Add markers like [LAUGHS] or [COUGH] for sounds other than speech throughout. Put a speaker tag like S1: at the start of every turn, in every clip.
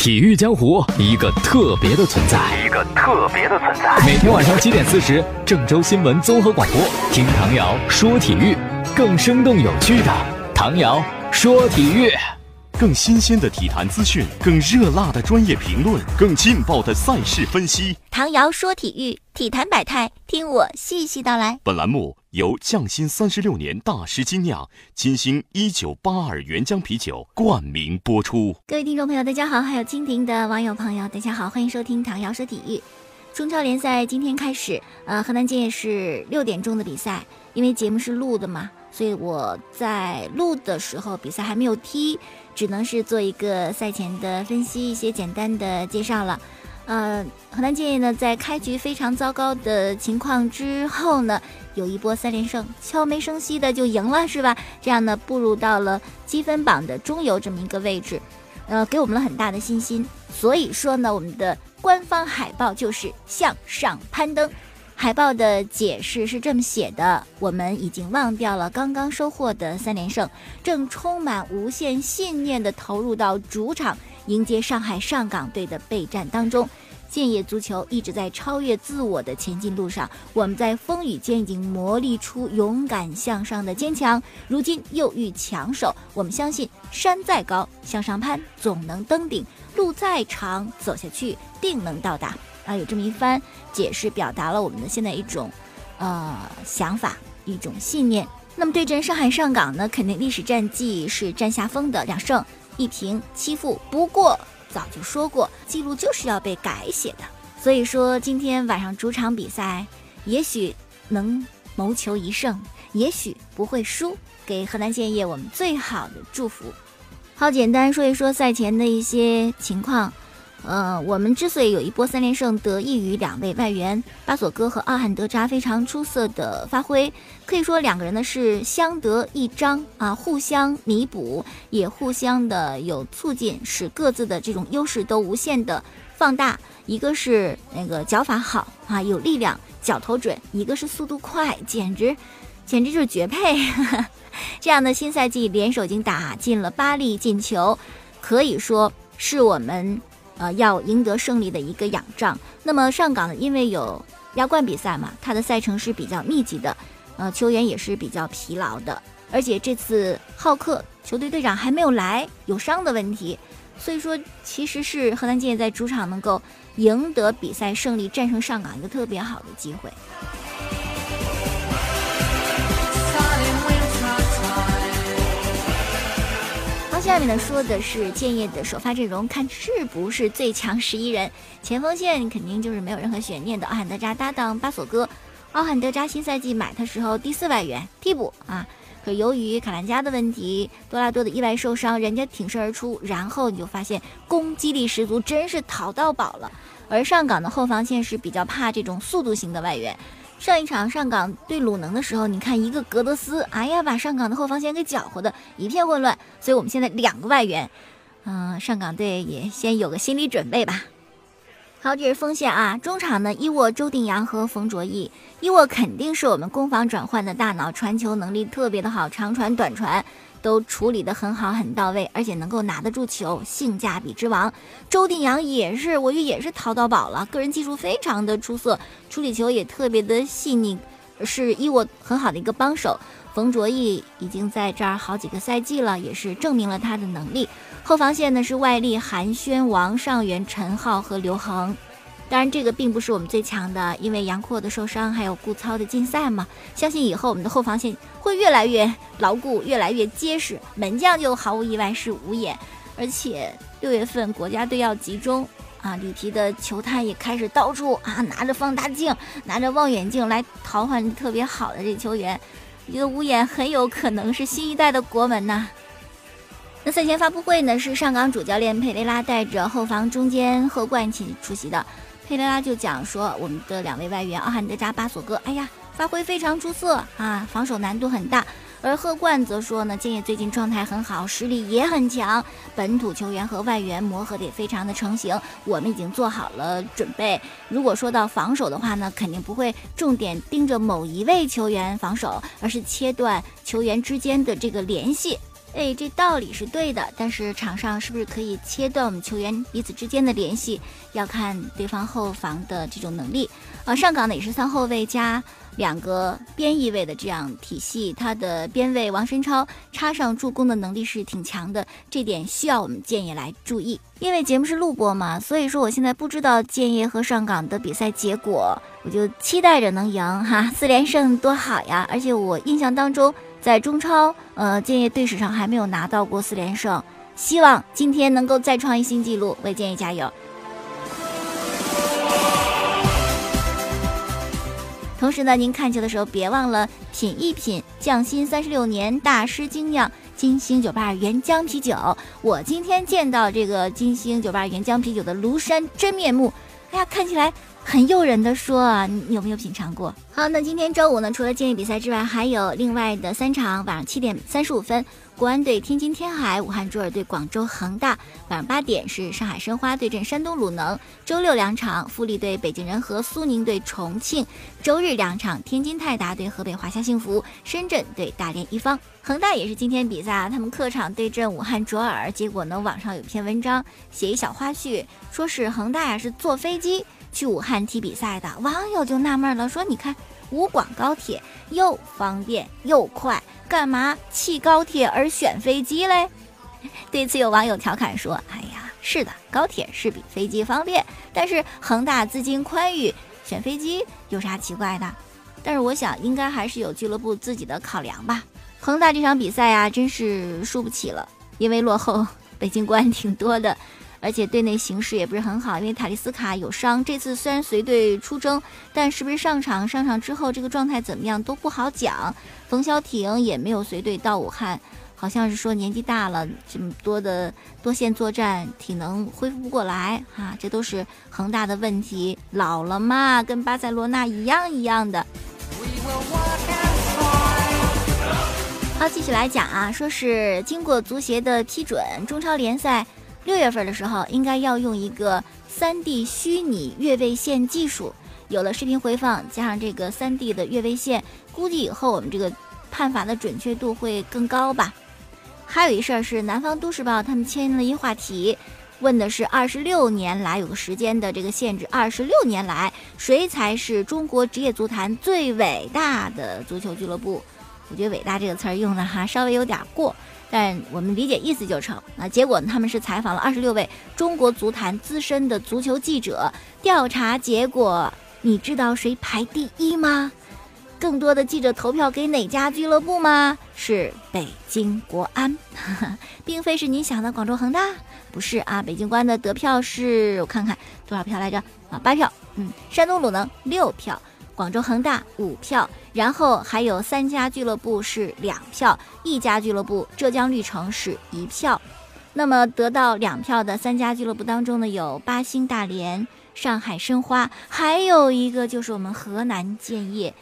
S1: 体育江湖一个特别的存在，
S2: 一个特别的存在。
S1: 每天晚上七点四十，郑州新闻综合广播，听唐瑶说体育，更生动有趣的唐瑶说体育，
S2: 更新鲜的体坛资讯，更热辣的专业评论，更劲爆的赛事分析。
S3: 唐瑶说体育，体坛百态，听我细细道来。
S2: 本栏目由匠心三十六年大师精酿金星一九八二原浆啤酒冠名播出。
S3: 各位听众朋友，大家好；还有蜻蜓的网友朋友，大家好，欢迎收听唐瑶说体育。中超联赛今天开始，呃，河南建业是六点钟的比赛，因为节目是录的嘛，所以我在录的时候比赛还没有踢，只能是做一个赛前的分析，一些简单的介绍了。呃，河南建业呢，在开局非常糟糕的情况之后呢，有一波三连胜，悄没声息的就赢了，是吧？这样呢，步入到了积分榜的中游这么一个位置，呃，给我们了很大的信心。所以说呢，我们的官方海报就是向上攀登。海报的解释是这么写的：我们已经忘掉了刚刚收获的三连胜，正充满无限信念地投入到主场迎接上海上港队的备战当中。建业足球一直在超越自我的前进路上，我们在风雨间已经磨砺出勇敢向上的坚强，如今又遇强手。我们相信，山再高向上攀，总能登顶；路再长走下去，定能到达。啊，有这么一番解释，表达了我们的现在一种，呃，想法，一种信念。那么对阵上海上港呢，肯定历史战绩是占下风的，两胜一平七负。不过早就说过，记录就是要被改写的。所以说今天晚上主场比赛，也许能谋求一胜，也许不会输，给河南建业我们最好的祝福。好，简单说一说赛前的一些情况。呃，我们之所以有一波三连胜，得益于两位外援巴索戈和奥汉德扎非常出色的发挥，可以说两个人呢是相得益彰啊，互相弥补，也互相的有促进，使各自的这种优势都无限的放大。一个是那个脚法好啊，有力量，脚头准；一个是速度快，简直简直就是绝配。[LAUGHS] 这样的新赛季联手已经打进了八粒进球，可以说是我们。呃，要赢得胜利的一个仰仗。那么上港呢，因为有亚冠比赛嘛，它的赛程是比较密集的，呃，球员也是比较疲劳的。而且这次浩克球队队长还没有来，有伤的问题，所以说其实是河南建业在主场能够赢得比赛胜利，战胜上港一个特别好的机会。下面呢说的是建业的首发阵容，看是不是最强十一人。前锋线肯定就是没有任何悬念的，奥罕德扎搭档巴索戈。奥罕德扎新赛季买的时候第四外援替补啊，可由于卡兰加的问题，多拉多的意外受伤，人家挺身而出，然后你就发现攻击力十足，真是淘到宝了。而上港的后防线是比较怕这种速度型的外援。上一场上港对鲁能的时候，你看一个格德斯，哎呀，把上港的后防线给搅和的一片混乱。所以我们现在两个外援，嗯，上港队也先有个心理准备吧。好，这是锋线啊，中场呢，伊沃、周定洋和冯卓毅。伊沃肯定是我们攻防转换的大脑，传球能力特别的好，长传短传。都处理得很好，很到位，而且能够拿得住球，性价比之王。周定洋也是，我觉得也是淘到宝了，个人技术非常的出色，处理球也特别的细腻，是伊沃很好的一个帮手。冯卓毅已经在这儿好几个赛季了，也是证明了他的能力。后防线呢是外力韩轩、王上元、陈浩和刘恒。当然，这个并不是我们最强的，因为杨阔的受伤，还有顾操的禁赛嘛。相信以后我们的后防线会越来越牢固，越来越结实。门将就毫无意外是吴野，而且六月份国家队要集中啊，里皮的球探也开始到处啊拿着放大镜、拿着望远镜来淘换特别好的这球员。我觉得吴野很有可能是新一代的国门呐。那赛前发布会呢，是上港主教练佩雷拉带着后防中间贺冠起出席的。佩雷拉就讲说，我们的两位外援奥汉德扎、巴索戈，哎呀，发挥非常出色啊，防守难度很大。而贺冠则说呢，建业最近状态很好，实力也很强，本土球员和外援磨合的也非常的成型。我们已经做好了准备。如果说到防守的话呢，肯定不会重点盯着某一位球员防守，而是切断球员之间的这个联系。哎，这道理是对的，但是场上是不是可以切断我们球员彼此之间的联系，要看对方后防的这种能力。啊，上港呢也是三后卫加两个边翼位的这样体系，他的边卫王申超插上助攻的能力是挺强的，这点需要我们建业来注意。因为节目是录播嘛，所以说我现在不知道建业和上港的比赛结果，我就期待着能赢哈，四连胜多好呀！而且我印象当中。在中超，呃，建业队史上还没有拿到过四连胜，希望今天能够再创一新纪录，为建业加油。同时呢，您看球的时候别忘了品一品匠心三十六年大师精酿金星酒吧原浆啤酒。我今天见到这个金星酒吧原浆啤酒的庐山真面目，哎呀，看起来。很诱人的说啊，你有没有品尝过？好，那今天周五呢，除了建业比赛之外，还有另外的三场。晚上七点三十五分，国安对天津天海；武汉卓尔对广州恒大。晚上八点是上海申花对阵山东鲁能。周六两场，富力对北京人和，苏宁对重庆。周日两场，天津泰达对河北华夏幸福，深圳对大连一方。恒大也是今天比赛啊，他们客场对阵武汉卓尔。结果呢，网上有篇文章写一小花絮，说是恒大呀是坐飞机。去武汉踢比赛的网友就纳闷了，说：“你看武广高铁又方便又快，干嘛弃高铁而选飞机嘞？” [LAUGHS] 对此，有网友调侃说：“哎呀，是的，高铁是比飞机方便，但是恒大资金宽裕，选飞机有啥奇怪的？但是我想，应该还是有俱乐部自己的考量吧。恒大这场比赛呀，真是输不起了，因为落后北京国安挺多的。”而且队内形势也不是很好，因为塔利斯卡有伤。这次虽然随队出征，但是不是上场？上场之后这个状态怎么样都不好讲。冯潇霆也没有随队到武汉，好像是说年纪大了，这么多的多线作战，体能恢复不过来啊。这都是恒大的问题，老了嘛，跟巴塞罗那一样一样的。好，继续来讲啊，说是经过足协的批准，中超联赛。六月份的时候，应该要用一个三 D 虚拟越位线技术。有了视频回放，加上这个三 D 的越位线，估计以后我们这个判罚的准确度会更高吧。还有一事儿是，南方都市报他们签了一话题，问的是二十六年来有个时间的这个限制，二十六年来谁才是中国职业足坛最伟大的足球俱乐部？我觉得“伟大”这个词儿用的哈稍微有点过。但我们理解意思就成。那结果呢？他们是采访了二十六位中国足坛资深的足球记者，调查结果，你知道谁排第一吗？更多的记者投票给哪家俱乐部吗？是北京国安，[LAUGHS] 并非是你想的广州恒大，不是啊。北京国安的得票是我看看多少票来着啊？八票。嗯，山东鲁能六票。广州恒大五票，然后还有三家俱乐部是两票，一家俱乐部浙江绿城是一票。那么得到两票的三家俱乐部当中呢，有八星大连、上海申花，还有一个就是我们河南建业。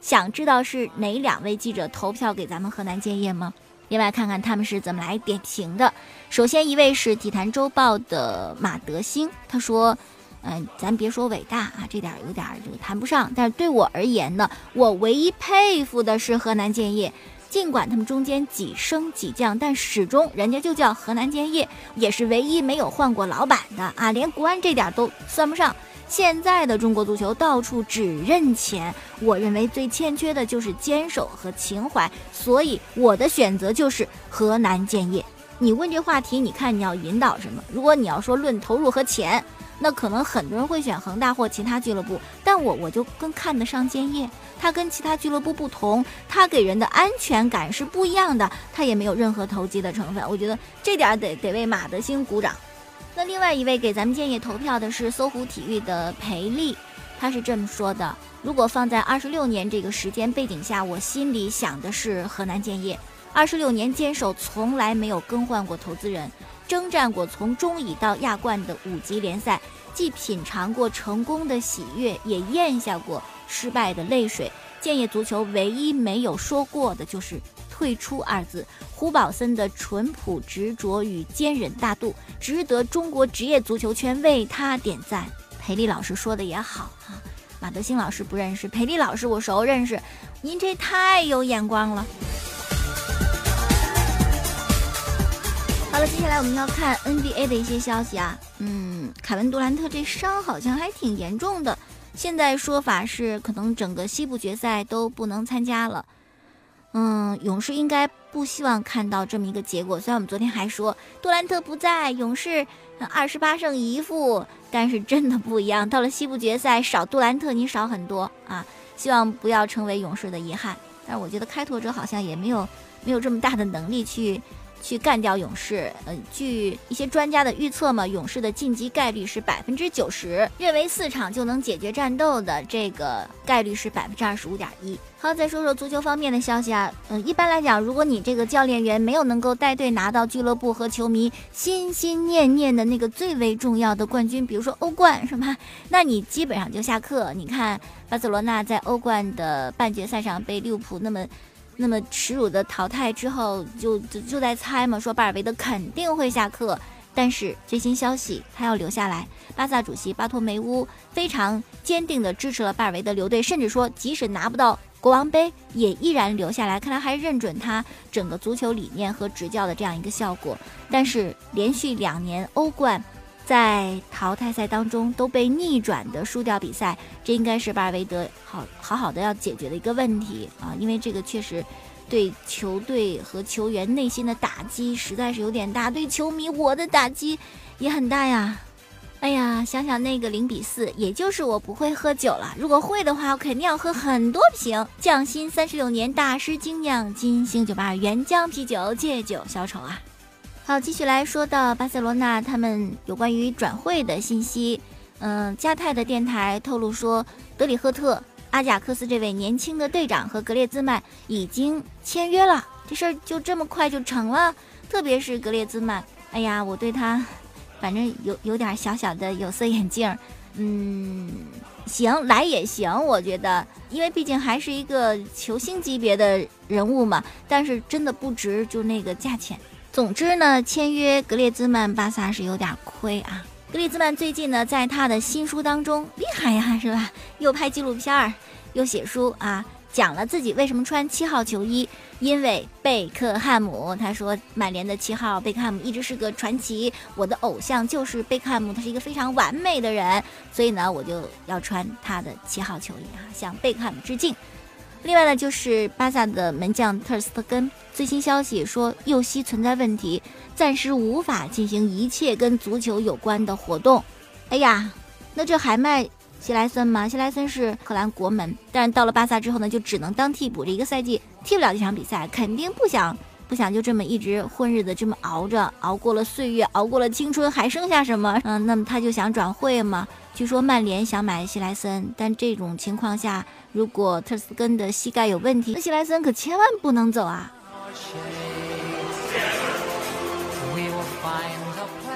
S3: 想知道是哪两位记者投票给咱们河南建业吗？另外看看他们是怎么来点评的。首先一位是体坛周报的马德兴，他说。嗯，咱别说伟大啊，这点有点这个谈不上。但是对我而言呢，我唯一佩服的是河南建业。尽管他们中间几升几降，但始终人家就叫河南建业，也是唯一没有换过老板的啊。连国安这点都算不上。现在的中国足球到处只认钱，我认为最欠缺的就是坚守和情怀。所以我的选择就是河南建业。你问这话题，你看你要引导什么？如果你要说论投入和钱。那可能很多人会选恒大或其他俱乐部，但我我就更看得上建业。他跟其他俱乐部不同，他给人的安全感是不一样的，他也没有任何投机的成分。我觉得这点得得为马德兴鼓掌。那另外一位给咱们建业投票的是搜狐体育的裴丽，他是这么说的：如果放在二十六年这个时间背景下，我心里想的是河南建业。二十六年坚守，从来没有更换过投资人。征战过从中乙到亚冠的五级联赛，既品尝过成功的喜悦，也咽下过失败的泪水。建业足球唯一没有说过的就是退出二字。胡宝森的淳朴执着与坚忍大度，值得中国职业足球圈为他点赞。裴丽老师说的也好啊，马德兴老师不认识，裴丽老师我熟认识，您这太有眼光了。接下来我们要看 NBA 的一些消息啊。嗯，凯文杜兰特这伤好像还挺严重的，现在说法是可能整个西部决赛都不能参加了。嗯，勇士应该不希望看到这么一个结果。虽然我们昨天还说杜兰特不在，勇士二十八胜一负，但是真的不一样。到了西部决赛，少杜兰特你少很多啊。希望不要成为勇士的遗憾。但是我觉得开拓者好像也没有没有这么大的能力去。去干掉勇士。嗯，据一些专家的预测嘛，勇士的晋级概率是百分之九十，认为四场就能解决战斗的这个概率是百分之二十五点一。好，再说说足球方面的消息啊。嗯，一般来讲，如果你这个教练员没有能够带队拿到俱乐部和球迷心心念念的那个最为重要的冠军，比如说欧冠，是吧？[LAUGHS] 那你基本上就下课。你看，巴塞罗那在欧冠的半决赛上被利物浦那么。那么耻辱的淘汰之后，就就就在猜嘛，说巴尔维德肯定会下课。但是最新消息，他要留下来。巴萨主席巴托梅乌非常坚定地支持了巴尔维德留队，甚至说即使拿不到国王杯，也依然留下来。看来还认准他整个足球理念和执教的这样一个效果。但是连续两年欧冠。在淘汰赛当中都被逆转的输掉比赛，这应该是巴尔韦德好好好的要解决的一个问题啊！因为这个确实对球队和球员内心的打击实在是有点大，对球迷我的打击也很大呀！哎呀，想想那个零比四，也就是我不会喝酒了，如果会的话，我肯定要喝很多瓶。匠心三十六年，大师精酿金星酒吧原浆啤酒，借酒消愁啊！好，继续来说到巴塞罗那，他们有关于转会的信息。嗯，加泰的电台透露说，德里赫特、阿贾克斯这位年轻的队长和格列兹曼已经签约了。这事儿就这么快就成了。特别是格列兹曼，哎呀，我对他反正有有点小小的有色眼镜。嗯，行，来也行，我觉得，因为毕竟还是一个球星级别的人物嘛。但是真的不值就那个价钱。总之呢，签约格列兹曼，巴萨是有点亏啊。格列兹曼最近呢，在他的新书当中厉害呀，是吧？又拍纪录片儿，又写书啊，讲了自己为什么穿七号球衣，因为贝克汉姆。他说，曼联的七号贝克汉姆一直是个传奇，我的偶像就是贝克汉姆，他是一个非常完美的人，所以呢，我就要穿他的七号球衣啊，向贝克汉姆致敬。另外呢，就是巴萨的门将特尔斯特根，最新消息说右膝存在问题，暂时无法进行一切跟足球有关的活动。哎呀，那这还卖希莱森吗？希莱森是荷兰国门，但是到了巴萨之后呢，就只能当替补，这一个赛季踢不了这场比赛，肯定不想不想就这么一直混日子，这么熬着，熬过了岁月，熬过了青春，还剩下什么？嗯，那么他就想转会嘛。据说曼联想买希莱森，但这种情况下，如果特斯根的膝盖有问题，那希莱森可千万不能走啊！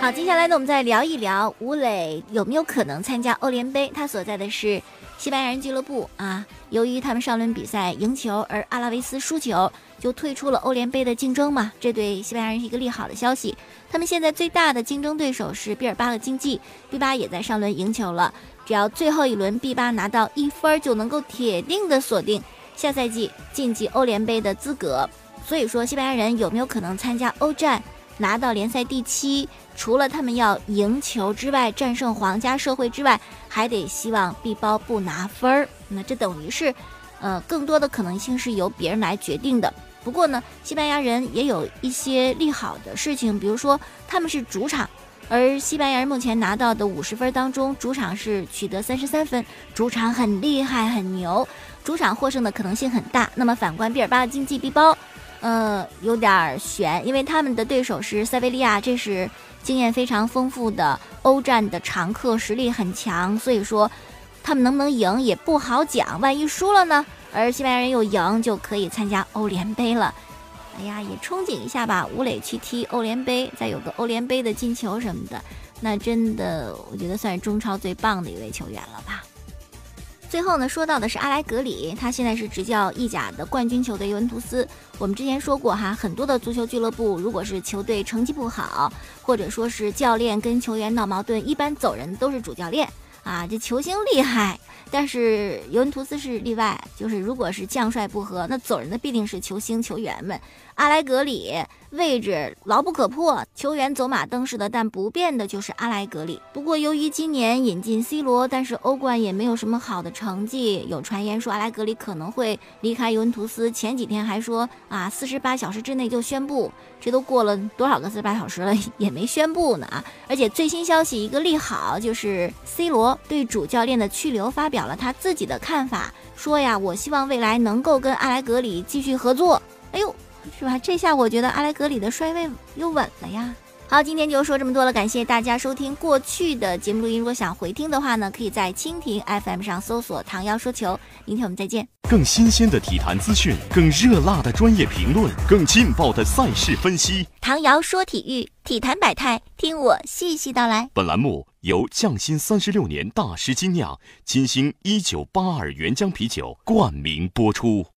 S3: 好，接下来呢，我们再聊一聊吴磊有没有可能参加欧联杯？他所在的是西班牙人俱乐部啊。由于他们上轮比赛赢球，而阿拉维斯输球，就退出了欧联杯的竞争嘛。这对西班牙人是一个利好的消息。他们现在最大的竞争对手是毕尔巴鄂竞技，毕巴也在上轮赢球了。只要最后一轮毕巴拿到一分，就能够铁定的锁定下赛季晋级欧联杯的资格。所以说，西班牙人有没有可能参加欧战？拿到联赛第七，除了他们要赢球之外，战胜皇家社会之外，还得希望毕包不拿分儿。那这等于是，呃，更多的可能性是由别人来决定的。不过呢，西班牙人也有一些利好的事情，比如说他们是主场，而西班牙人目前拿到的五十分当中，主场是取得三十三分，主场很厉害很牛，主场获胜的可能性很大。那么反观毕尔巴鄂竞技毕包。呃，有点悬，因为他们的对手是塞维利亚，这是经验非常丰富的欧战的常客，实力很强，所以说他们能不能赢也不好讲。万一输了呢？而西班牙人又赢，就可以参加欧联杯了。哎呀，也憧憬一下吧，吴磊去踢欧联杯，再有个欧联杯的进球什么的，那真的我觉得算是中超最棒的一位球员了吧。最后呢，说到的是阿莱格里，他现在是执教意甲的冠军球队尤文图斯。我们之前说过哈，很多的足球俱乐部，如果是球队成绩不好，或者说是教练跟球员闹矛盾，一般走人都是主教练啊。这球星厉害，但是尤文图斯是例外，就是如果是将帅不和，那走人的必定是球星球员们。阿莱格里位置牢不可破，球员走马灯似的，但不变的就是阿莱格里。不过由于今年引进 C 罗，但是欧冠也没有什么好的成绩，有传言说阿莱格里可能会离开尤文图斯。前几天还说啊，四十八小时之内就宣布，这都过了多少个四十八小时了，也没宣布呢啊！而且最新消息一个利好就是 C 罗对主教练的去留发表了他自己的看法，说呀，我希望未来能够跟阿莱格里继续合作。哎呦！是吧？这下我觉得阿莱格里的帅位又稳了呀。好，今天就说这么多了，感谢大家收听过去的节目录音。如果想回听的话呢，可以在蜻蜓 FM 上搜索“唐瑶说球”。明天我们再见。
S2: 更新鲜的体坛资讯，更热辣的专业评论，更劲爆的赛事分析。
S3: 唐瑶说体育，体坛百态，听我细细道来。
S2: 本栏目由匠心三十六年大师精酿金星一九八二原浆啤酒冠名播出。